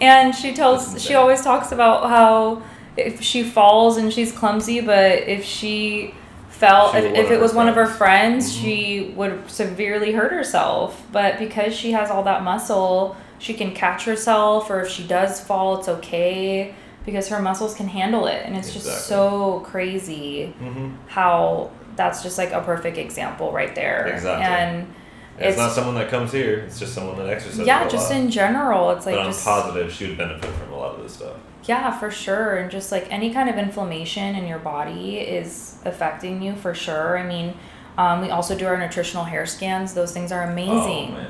and she tells, she always talks about how if she falls and she's clumsy, but if she fell, She if, if it was her one of her friends. friends, Mhm. she would severely hurt herself. But because she has all that muscle, she can catch herself, or if she does fall, it's okay because her muscles can handle it. And it's just so crazy Mhm. how that's just like a perfect example right there. Exactly. And It's, It's- not someone that comes here. It's just someone that exercises. yeah, just lot. in general, it's like but I'm just positive she would benefit from a lot of this stuff. Yeah, for sure. And just like any kind of inflammation in your body is affecting you for sure. I mean, um, we also do our nutritional hair scans. Those things are amazing. Oh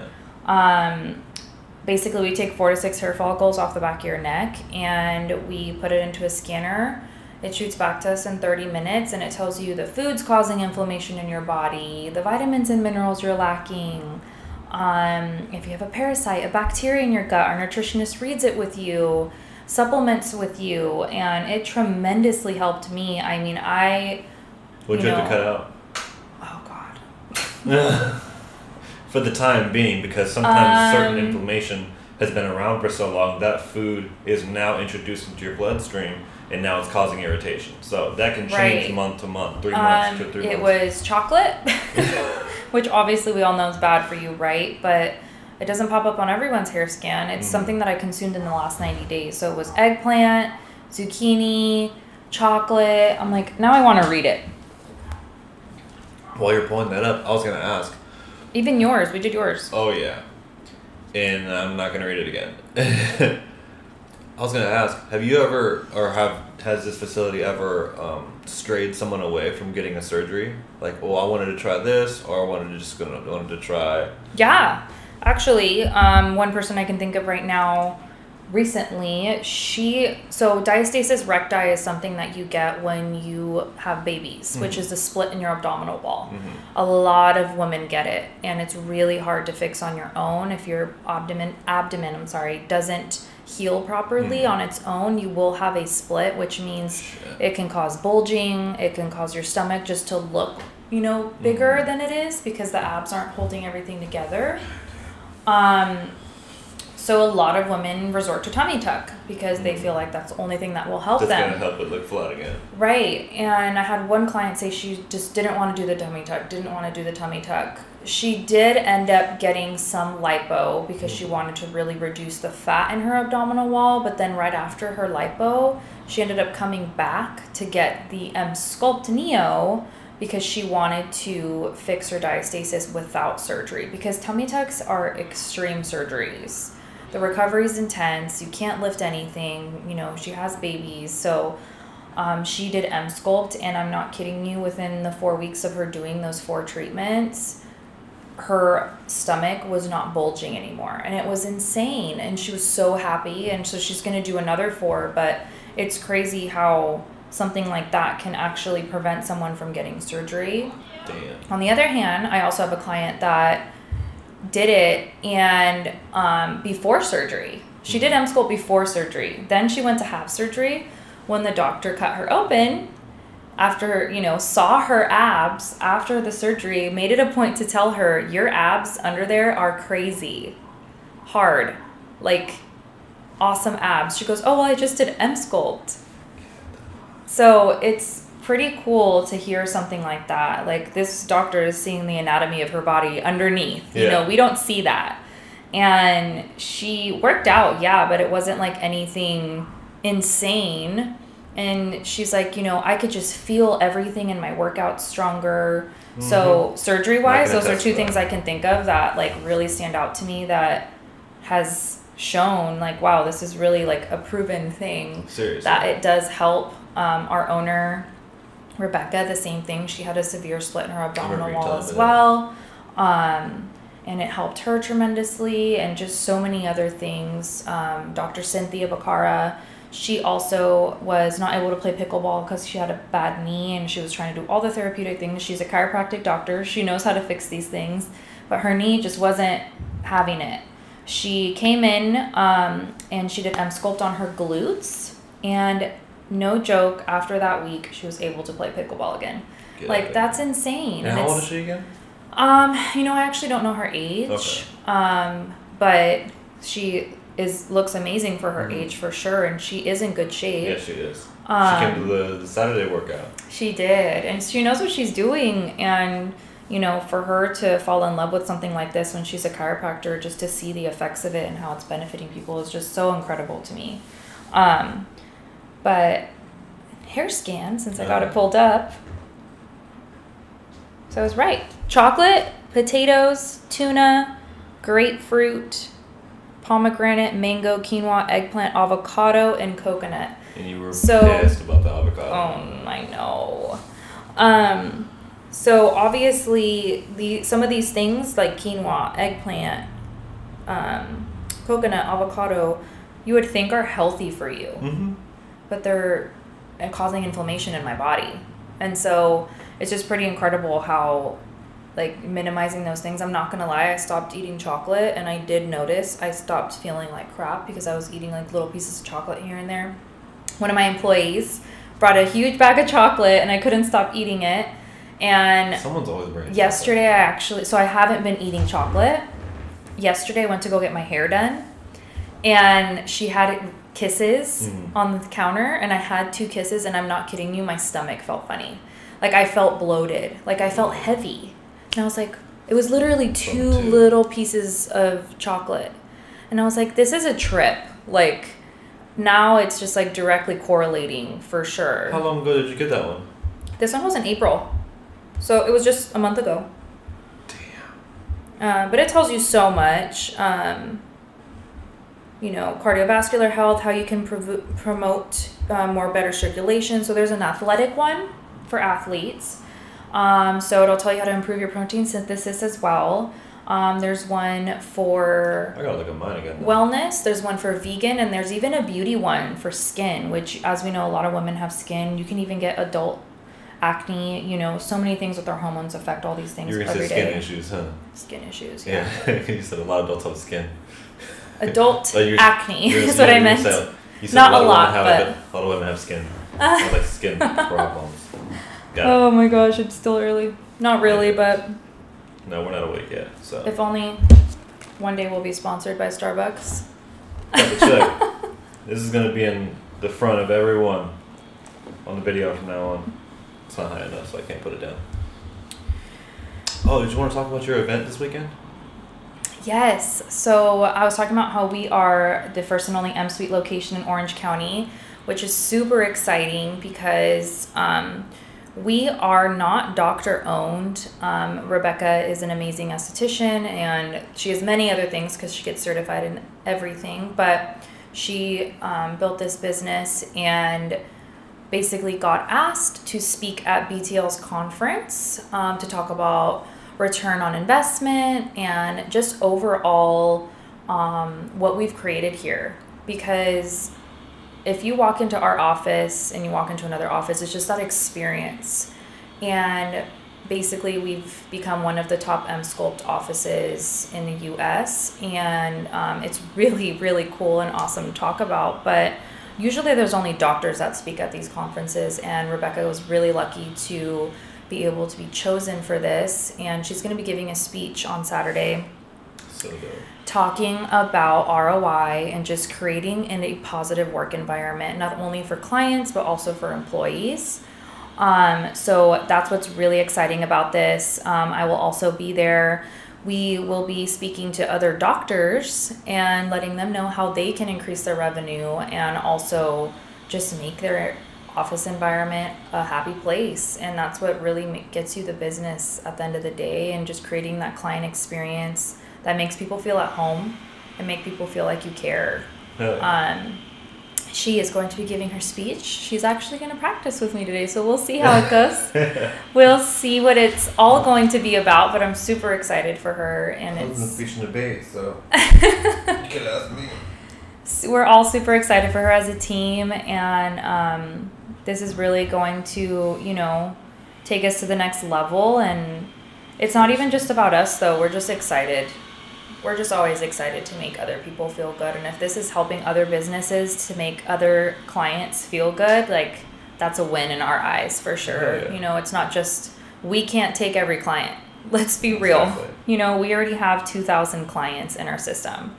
man. um, basically, we take four to six hair follicles off the back of your neck and we put it into a scanner. It shoots back to us in 30 minutes and it tells you the foods causing inflammation in your body, the vitamins and minerals you're lacking. Um, if you have a parasite, a bacteria in your gut, our nutritionist reads it with you, supplements with you, and it tremendously helped me. I mean, I, What'd you you have to cut out? oh God. For the time being, because sometimes certain Um, inflammation has been around for so long, that food is now introduced into your bloodstream, and now it's causing irritation. So that can change Right. month to month, three months Um, to three it months. It was chocolate, which obviously we all know is bad for you, right? But it doesn't pop up on everyone's hair scan. It's Mhm. something that I consumed in the last 90 days. So it was eggplant, zucchini, chocolate. I'm like, now I want to read it. While you're pulling that up, I was gonna ask. Even yours, we did yours. Oh yeah, and I'm not gonna read it again. I was gonna ask, have you ever, or have has this facility ever um, strayed someone away from getting a surgery? Like, oh, I wanted to try this, or I wanted to just gonna wanted to try. Yeah, actually, um, one person I can think of right now recently, she so diastasis recti is something that you get when you have babies, which Mhm. is a split in your abdominal wall. Mhm. A lot of women get it, and it's really hard to fix on your own if your abdomen abdomen, I'm sorry, doesn't heal properly Mhm. on its own. You will have a split, which means Shit. it can cause bulging. It can cause your stomach just to look, you know, bigger Mhm. than it is because the abs aren't holding everything together. Um, so a lot of women resort to tummy tuck because they Mhm. feel like that's the only thing that will help That's them. gonna help it look flat again. Right. And I had one client say she just didn't want to do the tummy tuck, didn't want to do the tummy tuck. She did end up getting some lipo because she wanted to really reduce the fat in her abdominal wall, but then right after her lipo, she ended up coming back to get the M Sculpt Neo because she wanted to fix her diastasis without surgery because tummy tucks are extreme surgeries. The recovery is intense. You can't lift anything. You know, she has babies. So um, she did M Sculpt, and I'm not kidding you, within the four weeks of her doing those four treatments, her stomach was not bulging anymore. And it was insane. And she was so happy. And so she's going to do another four. But it's crazy how something like that can actually prevent someone from getting surgery. Damn. On the other hand, I also have a client that did it and um, before surgery. She did M Sculpt before surgery. Then she went to have surgery. When the doctor cut her open, after you know saw her abs after the surgery, made it a point to tell her your abs under there are crazy, hard, like awesome abs. She goes, oh well, I just did M Sculpt. So it's pretty cool to hear something like that. Like this doctor is seeing the anatomy of her body underneath. Yeah. You know, we don't see that. And she worked out, yeah, but it wasn't like anything insane. And she's like, you know, I could just feel everything in my workout stronger. So surgery wise, those are two things I can think of that like really stand out to me that has shown like wow this is really like a proven thing Seriously. that it does help um, our owner rebecca the same thing. She had a severe split in her abdominal wall as well um, and it helped her tremendously and just so many other things. Um, dr cynthia bacara she also was not able to play pickleball because she had a bad knee and she was trying to do all the therapeutic things she's a chiropractic doctor she knows how to fix these things but her knee just wasn't having it she came in um, and she did M sculpt on her glutes, and no joke, after that week, she was able to play pickleball again. Get like that's insane. And how old is she again? Um, you know, I actually don't know her age. Okay. Um, but she is looks amazing for her Mhm. age for sure, and she is in good shape. Yeah, she is. she Um, came to the, the Saturday workout. She did, and she knows what she's doing. And you know, for her to fall in love with something like this when she's a chiropractor, just to see the effects of it and how it's benefiting people is just so incredible to me. Um, but hair scan, since I got it Uh. pulled up. So I was right. Chocolate, potatoes, tuna, grapefruit, pomegranate, mango, quinoa, eggplant, avocado, and coconut. And you were So- pissed about the avocado. Oh, I know. Um, so obviously, the some of these things like quinoa, eggplant, um, coconut, avocado, you would think are healthy for you, Mm-hmm. but they're causing inflammation in my body, and so it's just pretty incredible how like minimizing those things. I'm not gonna lie, I stopped eating chocolate, and I did notice I stopped feeling like crap because I was eating like little pieces of chocolate here and there. One of my employees brought a huge bag of chocolate, and I couldn't stop eating it. And Someone's always bringing. yesterday, I actually so I haven't been eating chocolate. Yesterday, I went to go get my hair done, and she had kisses Mhm. on the counter, and I had two kisses, and I'm not kidding you, my stomach felt funny, like I felt bloated, like I felt heavy, and I was like, it was literally two two. little pieces of chocolate, and I was like, this is a trip, like. Now it's just like directly correlating for sure. How long ago did you get that one? This one was in April. So it was just a month ago. Damn. Um, but it tells you so much. Um, you know, cardiovascular health, how you can prov- promote uh, more better circulation. So there's an athletic one for athletes. Um, so it'll tell you how to improve your protein synthesis as well. Um, there's one for I gotta look at mine again. wellness. There's one for vegan, and there's even a beauty one for skin. Which, as we know, a lot of women have skin. You can even get adult acne. You know, so many things with our hormones affect all these things you were gonna every say day. skin issues, huh? Skin issues. Yeah. Yeah. you said a lot of adults have skin. Adult you're- acne You're- is what I meant. said- You said Not a a lot, lot, of women have a lot of women have skin. Have, like skin problems. Got it. Oh my gosh, it's still early. Not really, but No, we're not awake yet. So if only one day we'll be sponsored by Starbucks. check. this is gonna be in the front of everyone on the video from now on. It's not high enough, so I can't put it down. Oh, did you want to talk about your event this weekend? Yes. So I was talking about how we are the first and only M Suite location in Orange County, which is super exciting because um, we are not doctor owned. Um, Rebecca is an amazing esthetician and she has many other things because she gets certified in everything. But she um, built this business and basically got asked to speak at BTL's conference um, to talk about return on investment and just overall um, what we've created here. Because if you walk into our office and you walk into another office, it's just that experience. And basically, we've become one of the top M Sculpt offices in the US. And um, it's really, really cool and awesome to talk about. But usually, there's only doctors that speak at these conferences. And Rebecca was really lucky to be able to be chosen for this. And she's going to be giving a speech on Saturday So dope. Talking about ROI and just creating in a positive work environment, not only for clients, but also for employees. Um, so that's what's really exciting about this. Um, I will also be there. We will be speaking to other doctors and letting them know how they can increase their revenue and also just make their office environment a happy place. And that's what really gets you the business at the end of the day and just creating that client experience that makes people feel at home and make people feel like you care. Yeah. Um, she is going to be giving her speech. She's actually going to practice with me today, so we'll see how it goes. we'll see what it's all going to be about, but I'm super excited for her, and I was in it's speech and debate, so you could ask me. we're all super excited for her as a team, and um, this is really going to, you know, take us to the next level. And it's not even just about us, though. We're just excited. We're just always excited to make other people feel good. And if this is helping other businesses to make other clients feel good, like that's a win in our eyes for sure. Yeah, yeah. You know, it's not just we can't take every client. Let's be real. Exactly. You know, we already have 2,000 clients in our system.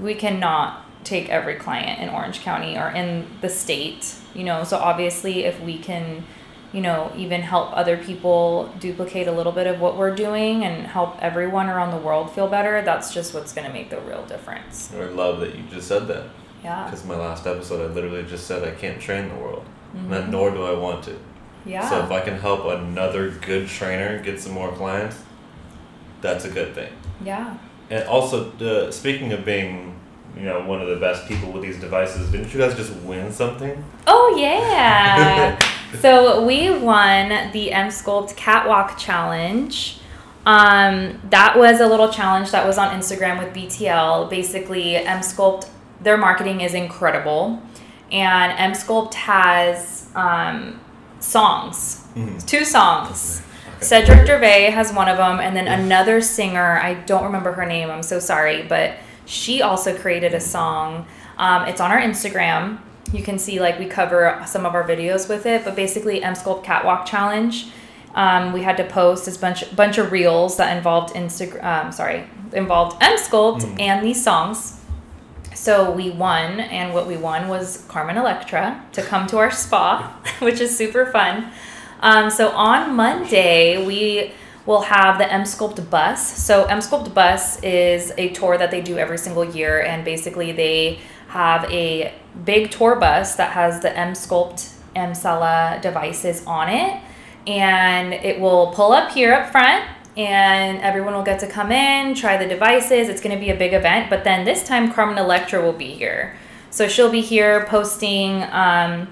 We cannot take every client in Orange County or in the state, you know. So obviously, if we can, you know, even help other people duplicate a little bit of what we're doing and help everyone around the world feel better, that's just what's going to make the real difference. I love that you just said that. Yeah. Because my last episode, I literally just said I can't train the world, Mhm. and nor do I want to. Yeah. So if I can help another good trainer get some more clients, that's a good thing. yeah. And also, uh, speaking of being, you know, one of the best people with these devices, didn't you guys just win something? Oh yeah. so we won the M Sculpt Catwalk Challenge. Um, that was a little challenge that was on Instagram with BTL. Basically, M Sculpt, their marketing is incredible, and M Sculpt has um, songs, Mhm. two songs. Okay. Cedric Gervais has one of them, and then another singer, I don't remember her name, I'm so sorry, but she also created a song. Um, it's on our Instagram. You can see, like, we cover some of our videos with it, but basically, M Sculpt Catwalk Challenge. Um, we had to post this bunch bunch of reels that involved Instagram. Um, sorry, involved M Sculpt Mhm. and these songs. So we won, and what we won was Carmen Electra to come to our spa, which is super fun. Um, so on Monday, we will have the M Sculpt bus. So M Sculpt bus is a tour that they do every single year, and basically they have a big tour bus that has the M Sculpt Emsella devices on it, and it will pull up here up front. and everyone will get to come in, try the devices. It's going to be a big event, but then this time Carmen Electra will be here. So she'll be here posting. Um,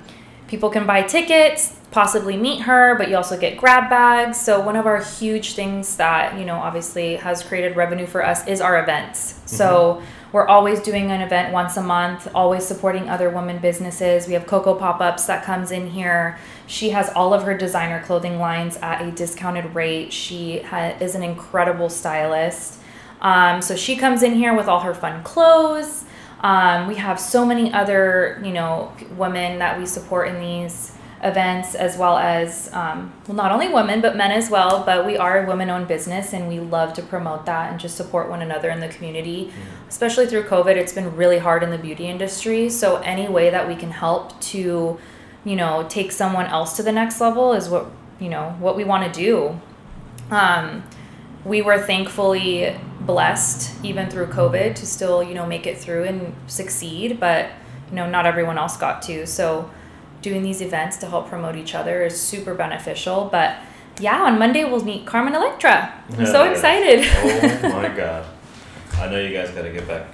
people can buy tickets, possibly meet her, but you also get grab bags. So one of our huge things that you know obviously has created revenue for us is our events. So we're always doing an event once a month, always supporting other women businesses. We have Coco pop ups that comes in here. She has all of her designer clothing lines at a discounted rate. She ha- is an incredible stylist. Um, so she comes in here with all her fun clothes. Um, we have so many other, you know, women that we support in these events, as well as, um, well, not only women, but men as well. But we are a women owned business and we love to promote that and just support one another in the community. Especially through COVID, it's been really hard in the beauty industry. So, any way that we can help to, you know, take someone else to the next level is what, you know, what we want to do. Um, we were thankfully blessed even through covid to still you know make it through and succeed but you know not everyone else got to so doing these events to help promote each other is super beneficial but yeah on monday we'll meet carmen electra i'm so Yeah. excited Oh my god. I know you guys gotta get back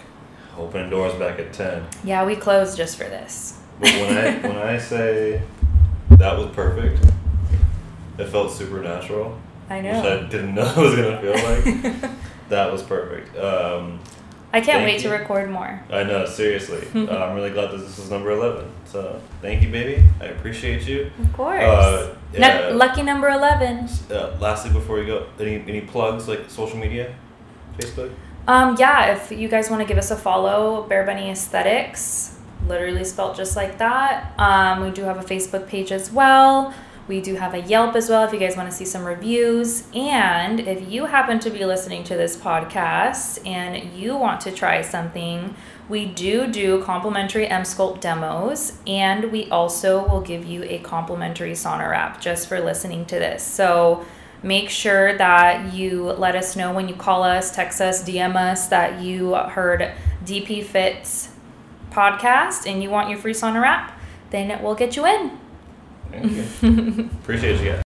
opening doors back at ten. yeah we closed just for this But when I when I say that was perfect, it felt supernatural. i Which know I didn't know it was gonna feel like. that was perfect. Um, i can't Thank wait to record more I know, seriously. uh, I'm really glad that this is number eleven. So thank you, baby. I appreciate you. of course Uh, yeah. lucky number 11 Uh, lastly, before we go, any any plugs like social media, Facebook? Um, yeah, if you guys want to give us a follow, Bear Bunny Aesthetics, literally spelled just like that. Um, we do have a Facebook page as well. We do have a Yelp as well if you guys want to see some reviews. And if you happen to be listening to this podcast and you want to try something, we do do complimentary M Sculpt demos, and we also will give you a complimentary sauna wrap just for listening to this. So make sure that you let us know when you call us, text us, DM us that you heard DP Fits podcast and you want your free sauna wrap, then we'll get you in. Thank you. Appreciate you guys.